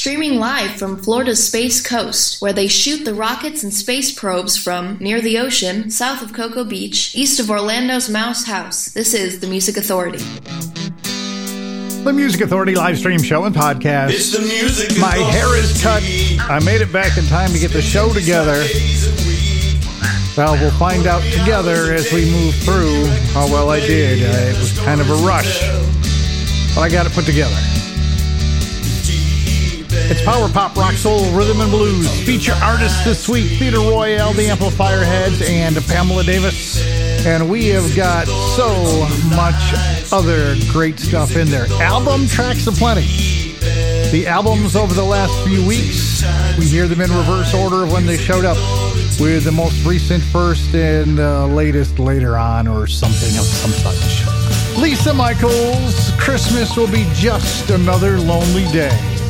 streaming live from Florida's Space Coast, where they shoot the rockets and space probes from near the ocean, south of Cocoa Beach, east of Orlando's Mouse House. This is the Music Authority. The Music Authority live stream show and podcast. It's the music My hair is cut. I made it back in time to get the show together. Well, we'll find out together as we move through how well I did. Uh, it was kind of a rush, but I got it put together. It's power pop, rock, soul, rhythm, and blues. Feature artists this week Theater Royale, The Amplifier Heads, and Pamela Davis. And we have got so much other great stuff in there. Album tracks aplenty. The albums over the last few weeks, we hear them in reverse order of when they showed up, with the most recent first and the latest later on, or something of some such. Lisa Michaels, Christmas will be just another lonely day.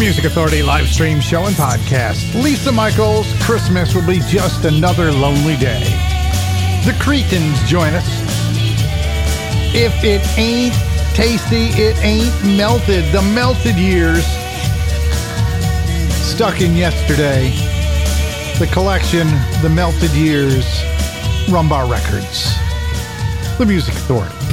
Music Authority live stream show and podcast. Lisa Michaels, Christmas will be just another lonely day. The Cretans join us. If it ain't tasty, it ain't melted. The melted years. Stuck in yesterday. The collection, The Melted Years, Rumbar Records. The Music Authority.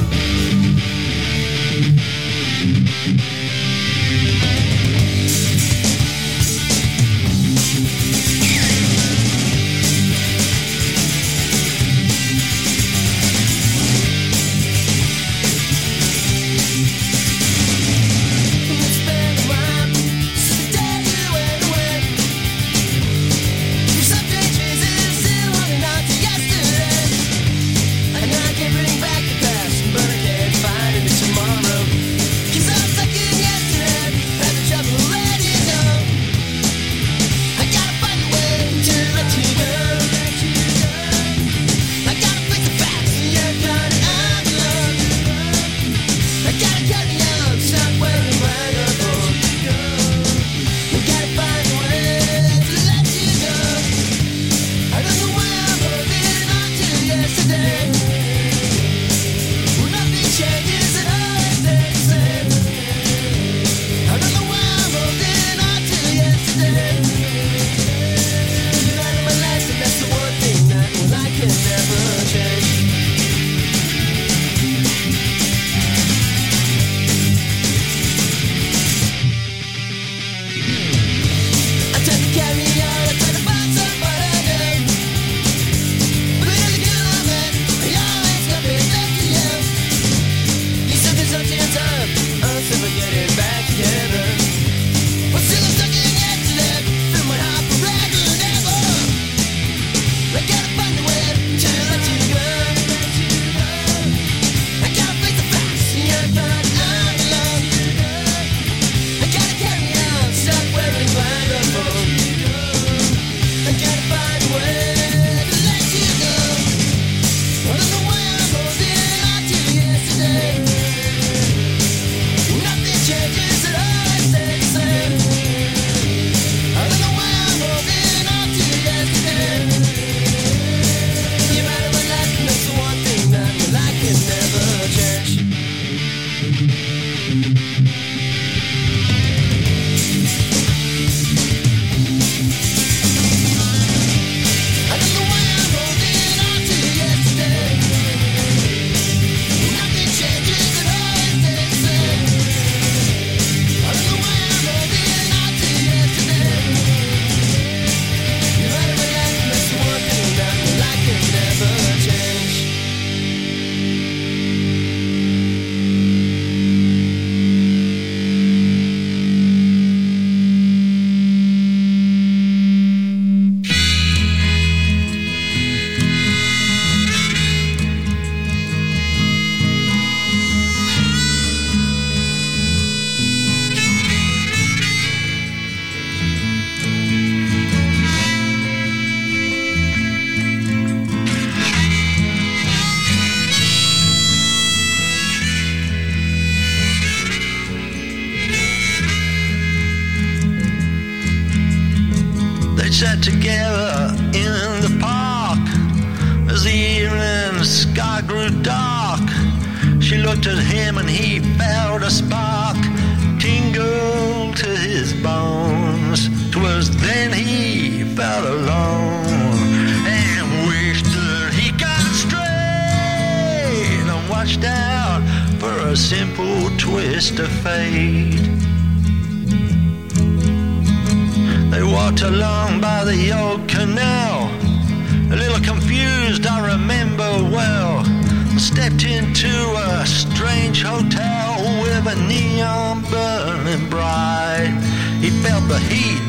Heat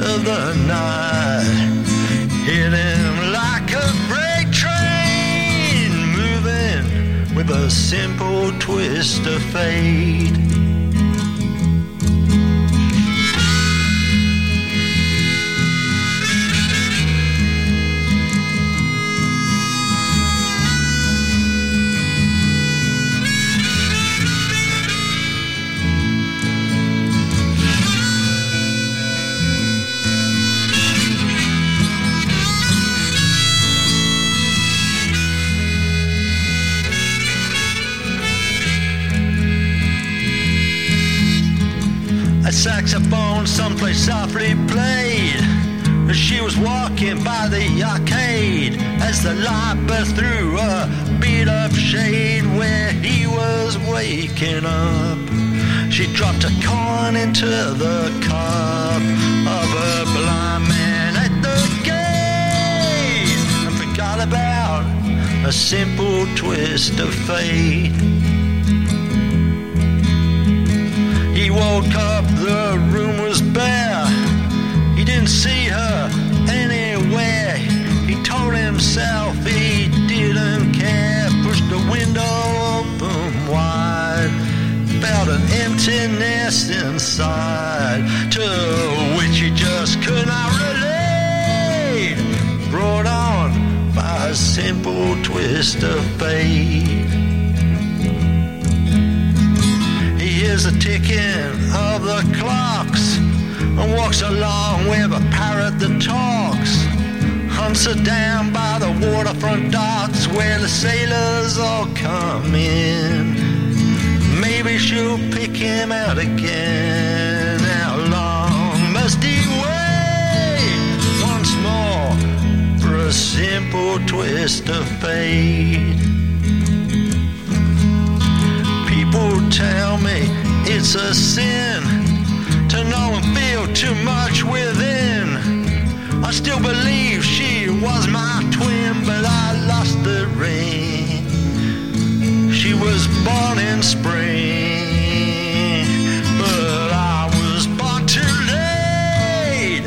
of the night hit him like a freight train, moving with a simple twist of fate. Saxophone someplace softly played as she was walking by the arcade as the light burst through a beat of shade where he was waking up. She dropped a coin into the cup of a blind man at the gate and forgot about a simple twist of fate. Woke up, the room was bare. He didn't see her anywhere. He told himself he didn't care. Pushed the window open wide. Felt an emptiness inside to which he just could not relate. Brought on by a simple twist of fate. Hears the ticking of the clocks and walks along with a parrot that talks. Hunts her down by the waterfront docks where the sailors all come in. Maybe she'll pick him out again. How long must he wait once more for a simple twist of fate? People tell me it's a sin to know and feel too much within. I still believe she was my twin, but I lost the ring. She was born in spring, but I was born too late.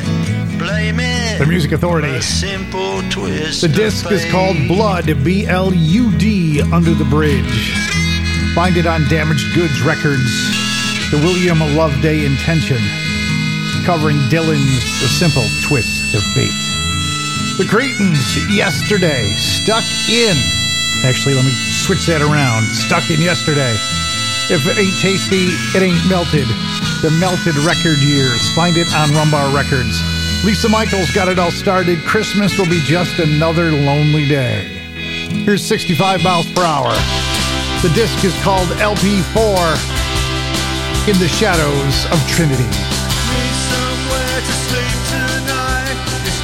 Blame it. The Music Authority. simple twist. The disc is called Blood, B L U D, Under the Bridge. Find it on Damaged Goods Records. The William Loveday Intention, covering Dylan's The Simple Twist of Fate. The Cretans, yesterday, stuck in. Actually, let me switch that around. Stuck in yesterday. If it ain't tasty, it ain't melted. The melted record years. Find it on Rumbar Records. Lisa Michaels got it all started. Christmas will be just another lonely day. Here's 65 miles per hour. The disc is called LP4 In the Shadows of Trinity. Need somewhere to sleep tonight. This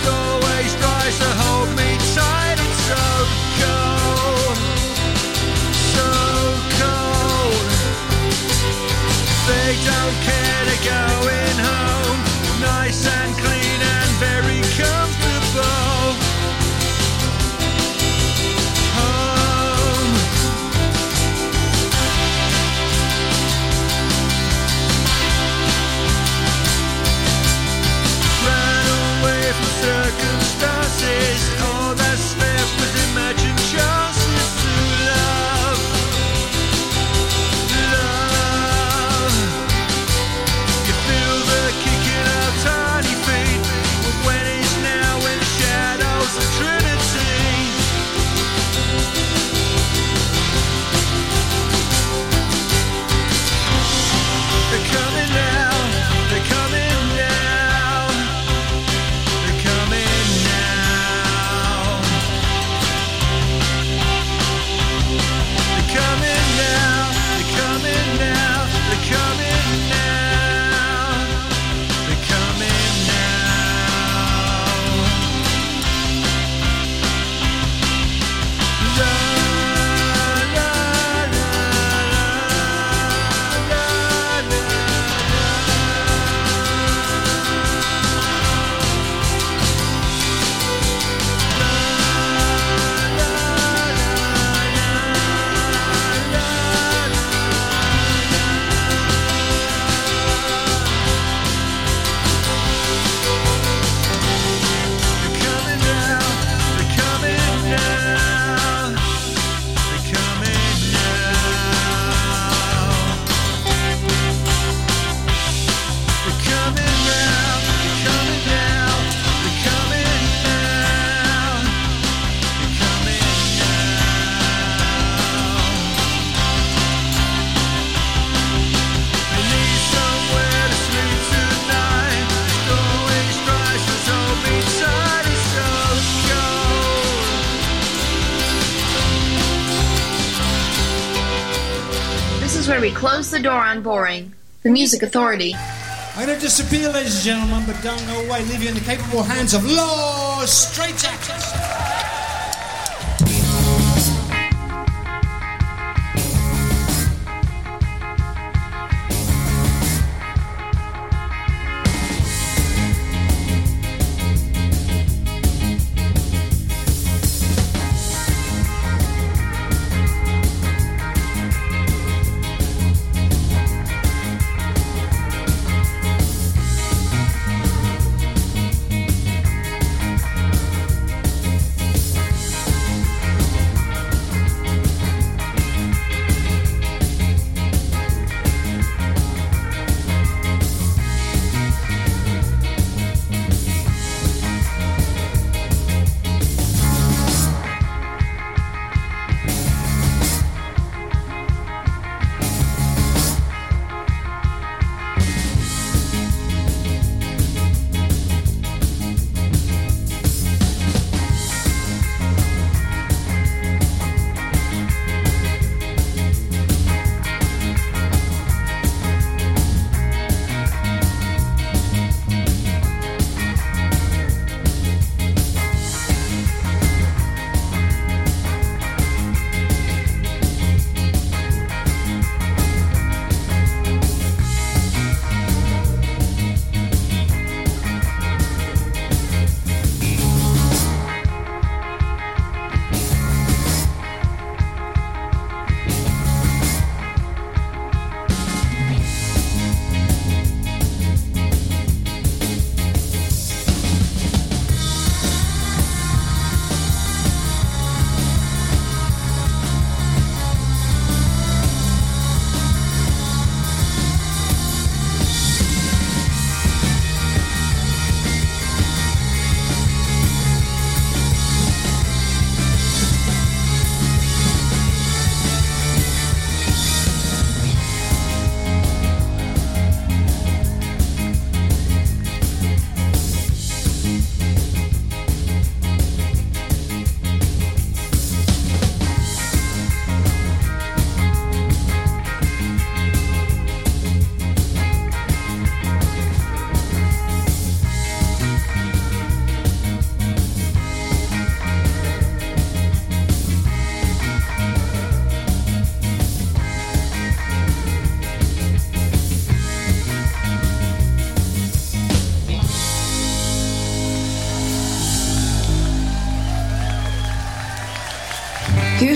we close the door on boring. The Music Authority. I'm going to disappear, ladies and gentlemen, but don't go away. Leave you in the capable hands of Law Straight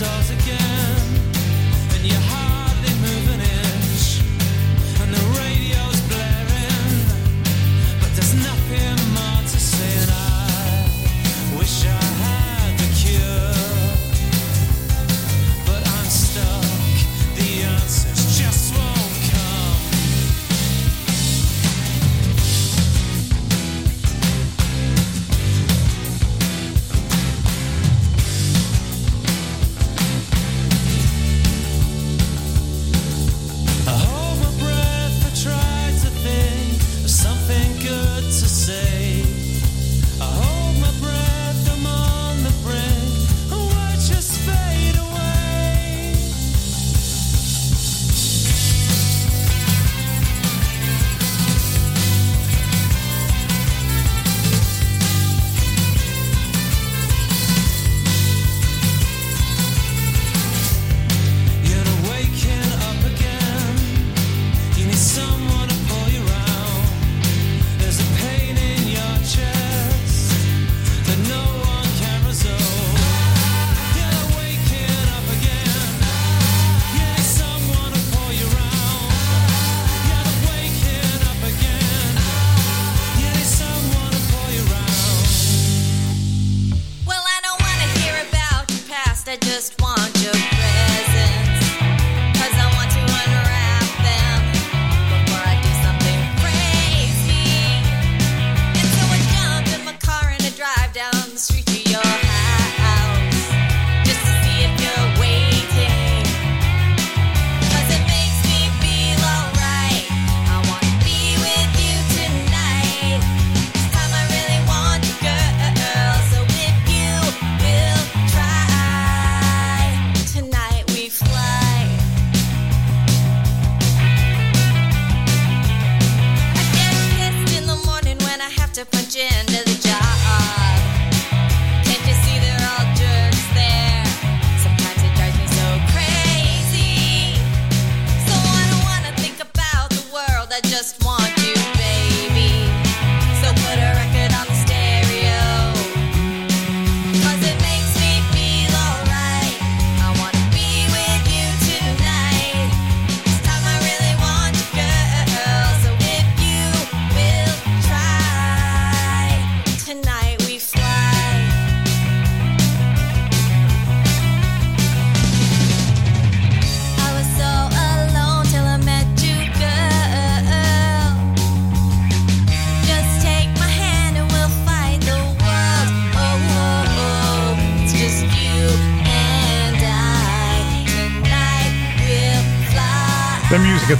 stars again, and your heart.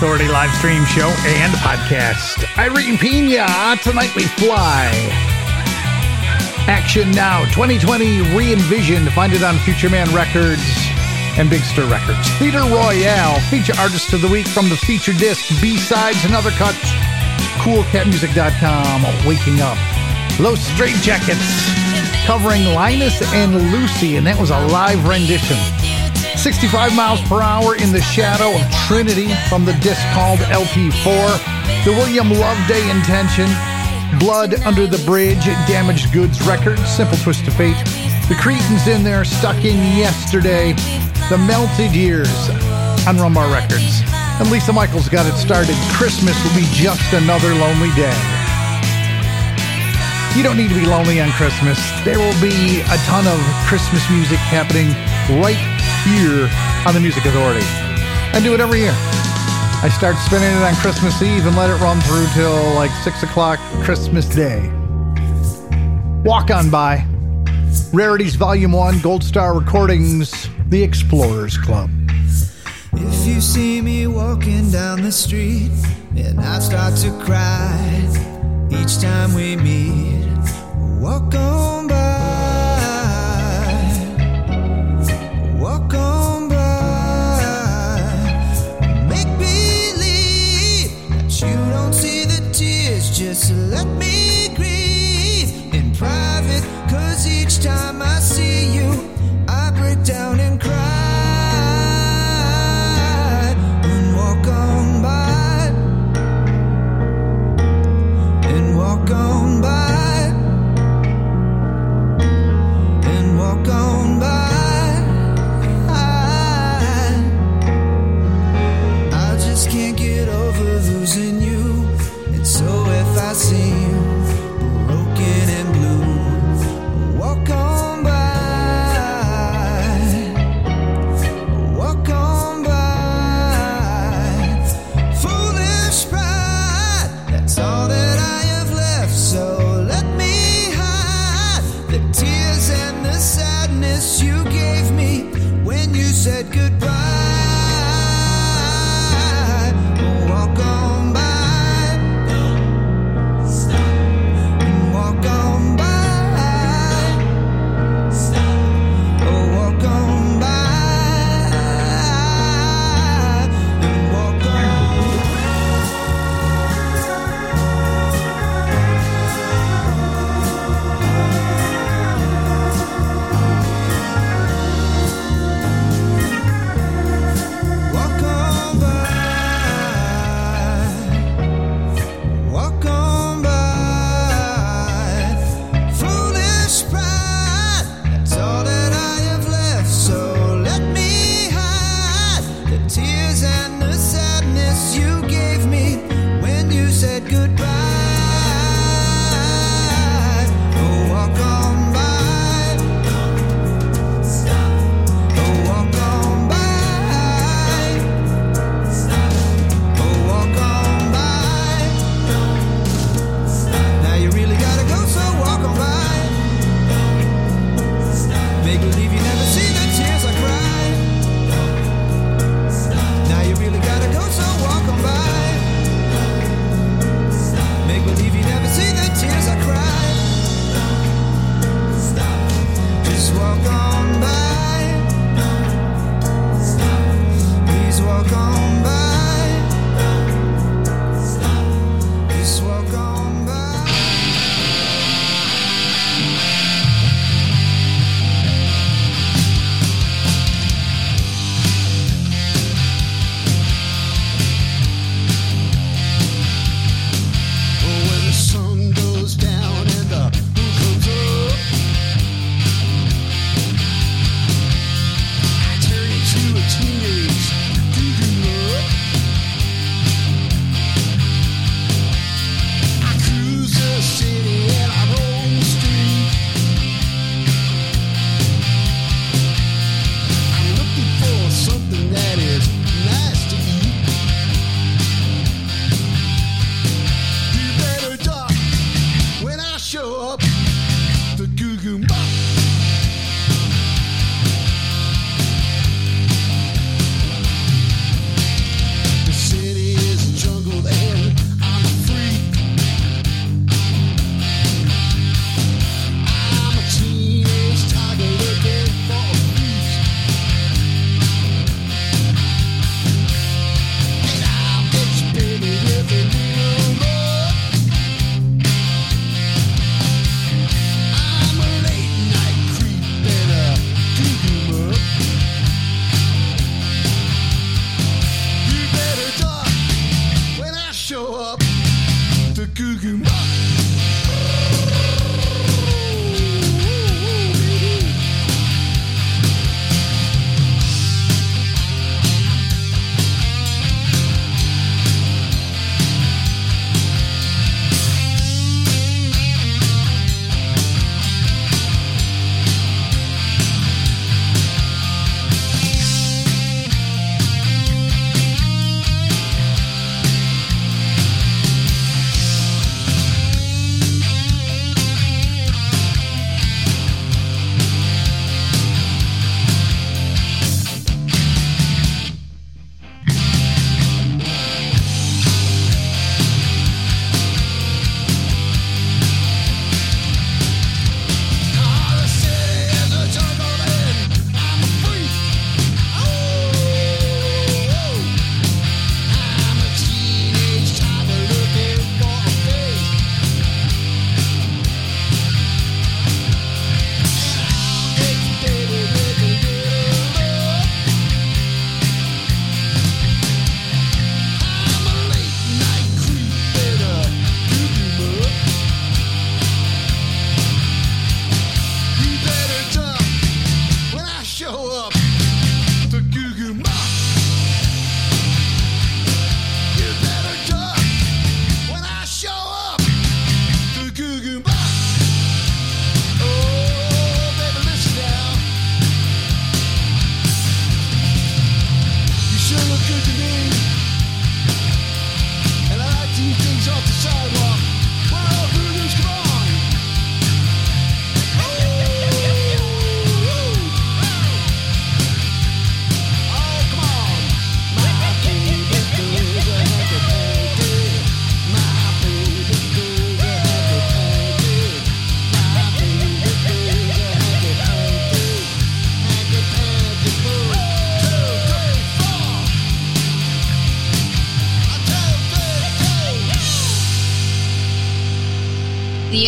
Authority live stream show and podcast. Irene Peña, Tonight We Fly. Action Now 2020 re envisioned. Find it on Future Man Records and Big Stir Records. Theater Royale, feature artist of the week from the feature disc, B sides and other cuts. CoolCatMusic.com, Waking Up. Los Straitjackets, covering Linus and Lucy, and that was a live rendition. 65 miles per hour in the shadow of Trinity from the disc called LP4. The William Loveday Intention. Blood Under the Bridge, Damaged Goods Records, Simple Twist of Fate. The Cretans in there, Stuck in Yesterday. The Melted Years on Rumbar Records. And Lisa Michaels got it started. Christmas will be just another lonely day. You don't need to be lonely on Christmas. There will be a ton of Christmas music happening right here on the Music Authority. I do it every year. I start spinning it on Christmas Eve and let it run through till like 6 o'clock Christmas Day. Walk on by. Rarities Volume 1, Gold Star Recordings, The Explorers Club. If you see me walking down the street and I start to cry each time we meet, walk on Just let me grieve in private. Cause each time I see you, I break down and cry. And walk on by. And walk on by. said goodbye.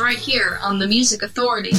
Right here on the Music Authority.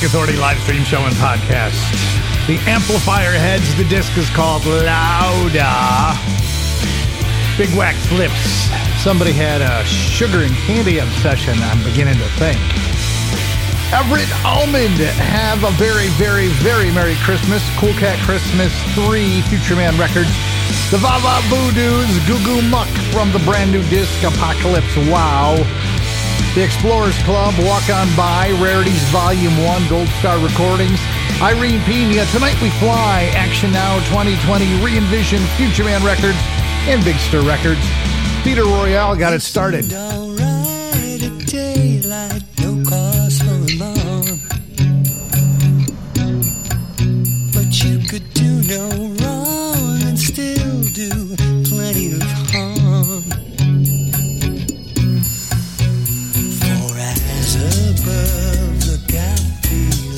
Music Authority live stream show and podcast. The amplifier heads, the disc is called Lauda. Big Wax Lips. Somebody had a sugar and candy obsession, I'm beginning to think. Everett Almond, have a very, very, very Merry Christmas. Cool Cat Christmas 3, Future Man Records. The Vava Voodoos, Goo Goo Muck from the brand new disc Apocalypse Wow. The Explorers Club, Walk On By, Rarities Volume 1, Gold Star Recordings. Irene Peña, Tonight We Fly, Action Now 2020, Re-Envision, Future Man Records, and Big Stir Records. Theater Royale got it started. Above, look out.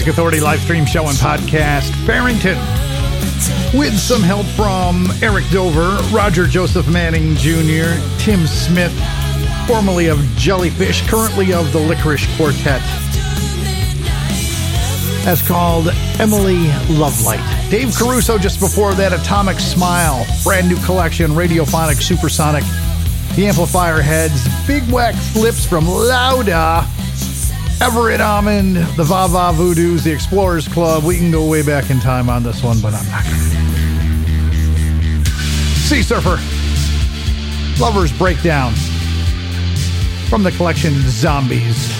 Music Authority live stream show and podcast, Barrington, with some help from Eric Dover, Roger Joseph Manning Jr., Tim Smith, formerly of Jellyfish, currently of the Lickerish Quartet, as called Emily Lovelight. Dave Caruso just before that, Atomic Smile, brand new collection, Radiophonic Supersonic, The Amplifier Heads, Big Wax Lips from Lauda. Everett Almond, the Vava Voodoos, the Explorers Club. We can go way back in time on this one, but I'm not going to. Sea Surfer, Lovers Breakdown from the collection Zombies.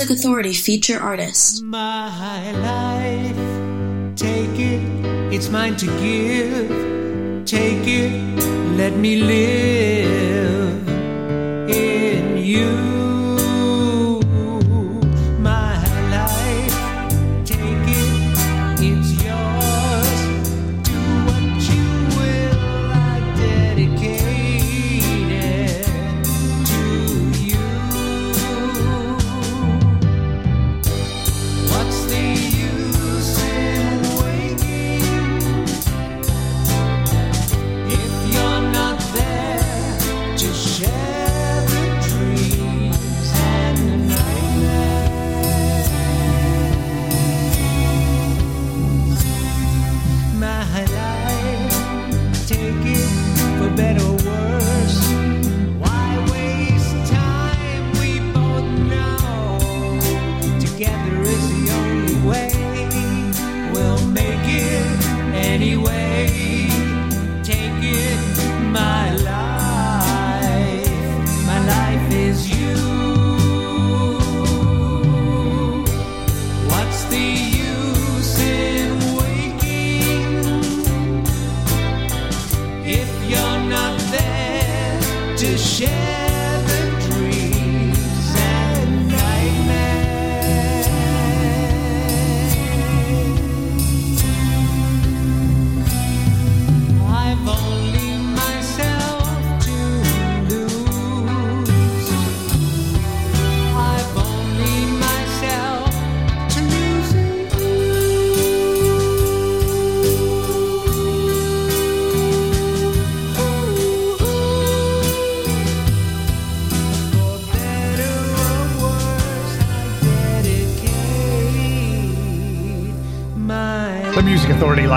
Music Authority feature artist. My life, take it, it's mine to give. Take it, let me live in you.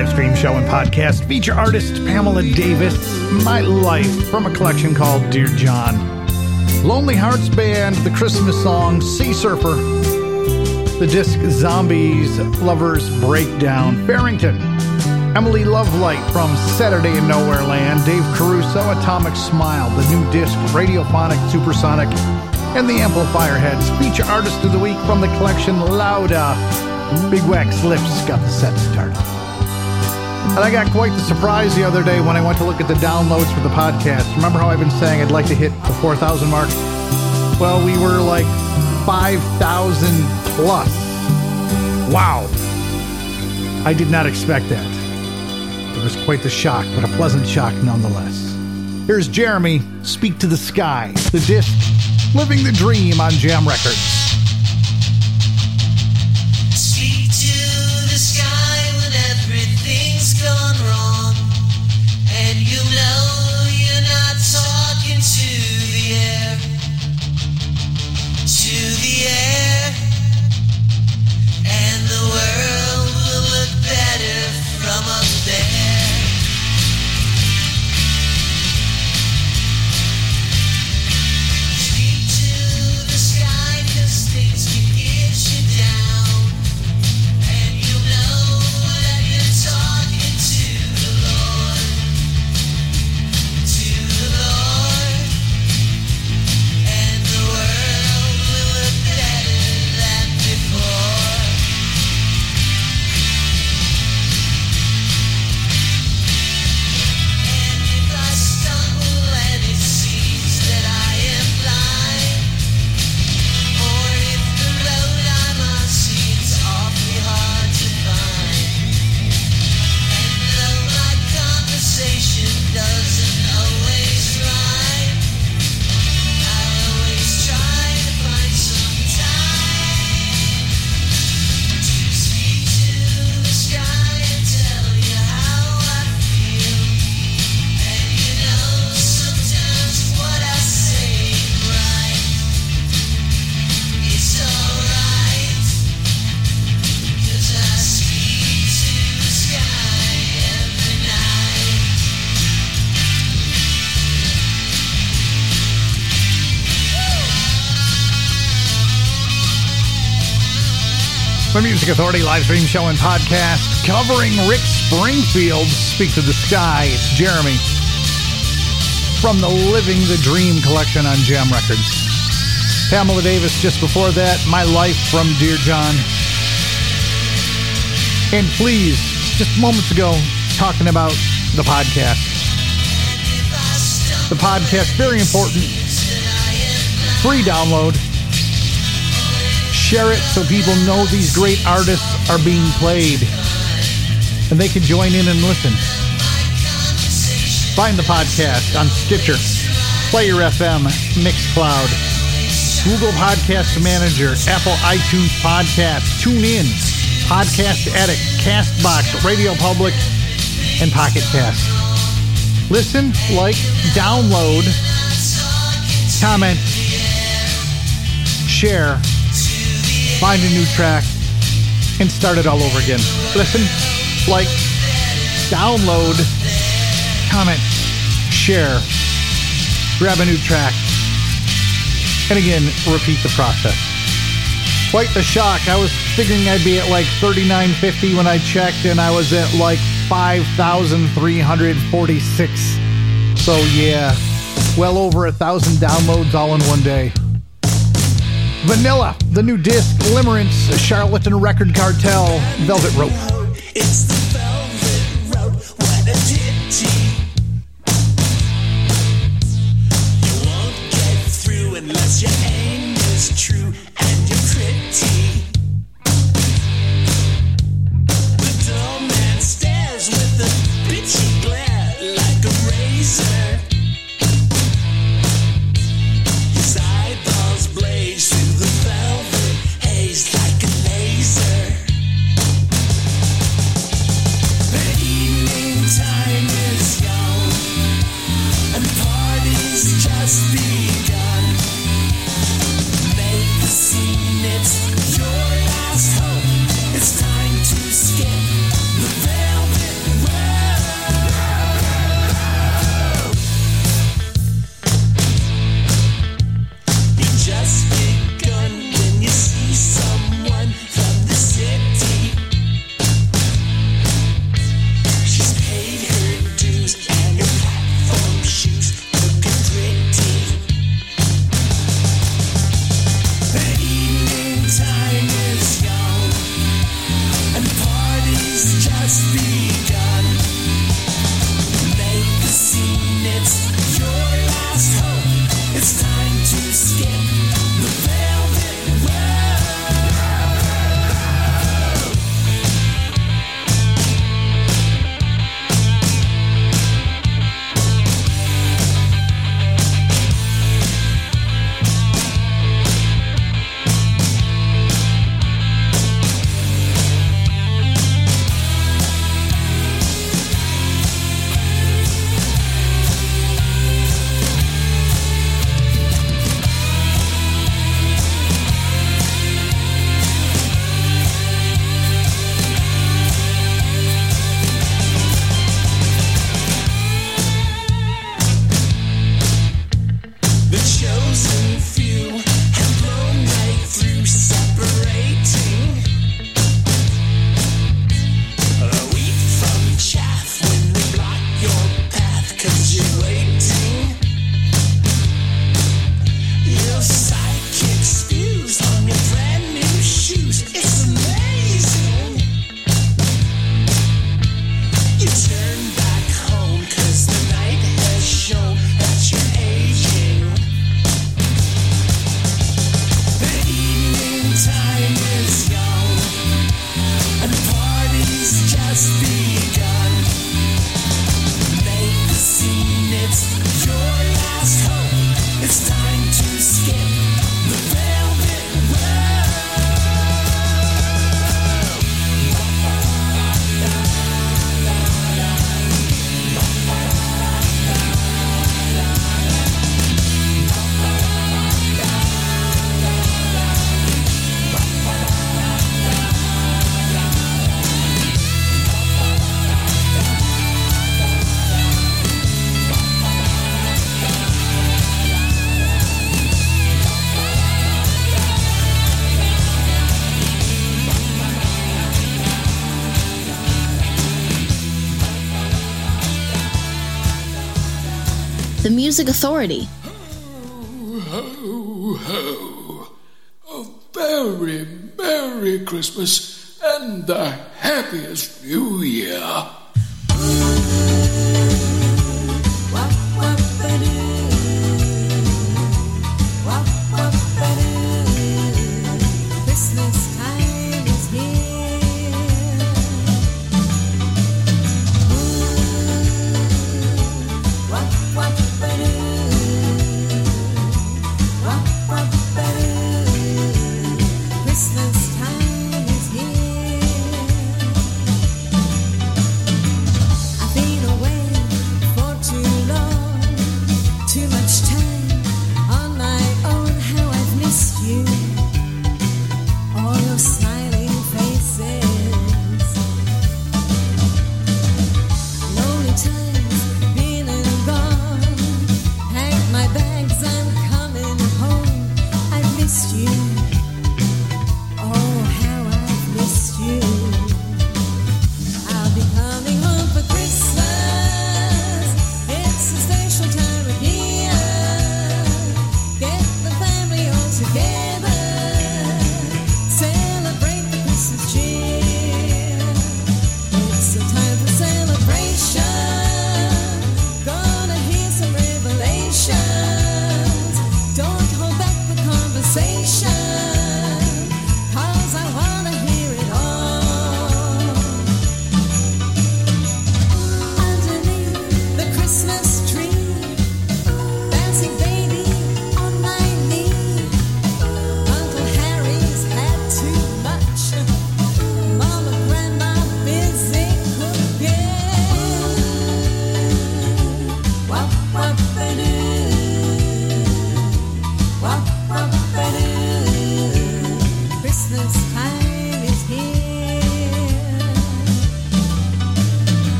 Live stream show and podcast feature artist Pamela Davis, My Life, from a collection called Dear John. Lonely Hearts Band, the Christmas song Sea Surfer, the disc Zombies, Lovers Breakdown, Barrington, Emily Lovelight from Saturday in Nowhere Land, Dave Caruso, Atomic Smile, the new disc Radiophonic Supersonic, and the Amplifier Heads, feature artist of the week from the collection Lauda. Big Wax Lips got the set started. And I got quite the surprise the other day when I went to look at the downloads for the podcast. Remember how I've been saying I'd like to hit the 4,000 mark? Well, we were like 5,000 plus. Wow. I did not expect that. It was quite the shock, but a pleasant shock nonetheless. Here's Jeremy, Speak to the Sky, the disc Living the Dream on Jam Records. The Music Authority live stream show and podcast covering Rick Springfield's Speak to the Sky. It's Jeremy from the Living the Dream collection on Jam Records. Pamela Davis just before that, My Life from Dear John. And please, just moments ago, talking about the podcast. The podcast, very important. Free download share it so people know these great artists are being played and they can join in and listen. Find the podcast on Stitcher, Player FM, Mixcloud, Google Podcast Manager, Apple iTunes Podcast, TuneIn, Podcast Addict, Castbox, Radio Public, and Pocket Cast. Listen, like, download, comment, share, find a new track, and start it all over again. Listen, like, download, comment, share, grab a new track, and again, repeat the process. Quite the shock. I was figuring I'd be at like 3950 when I checked, and I was at like 5,346. So yeah, well over a thousand downloads all in one day. Vanilla, the new disc, Limerence, Charlatan Record Cartel, Velvet Rope. music authority. Ho, ho, ho. A very Merry Christmas and the happiest New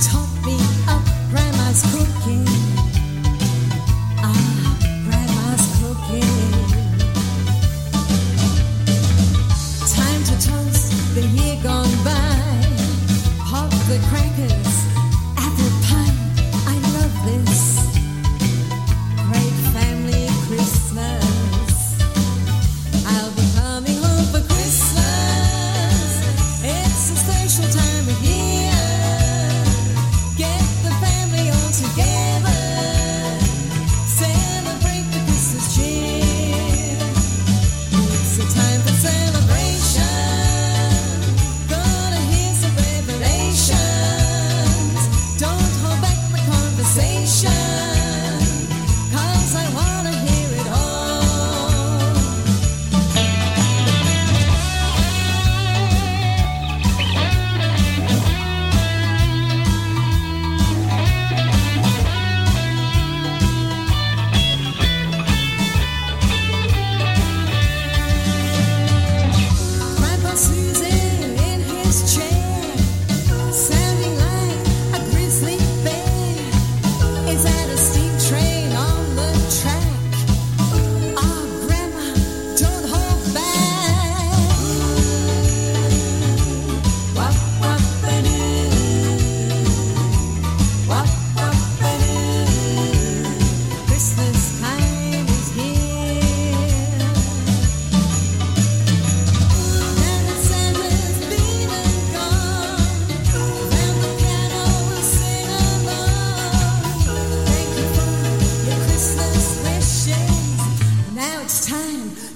taught me up grandma's cooking.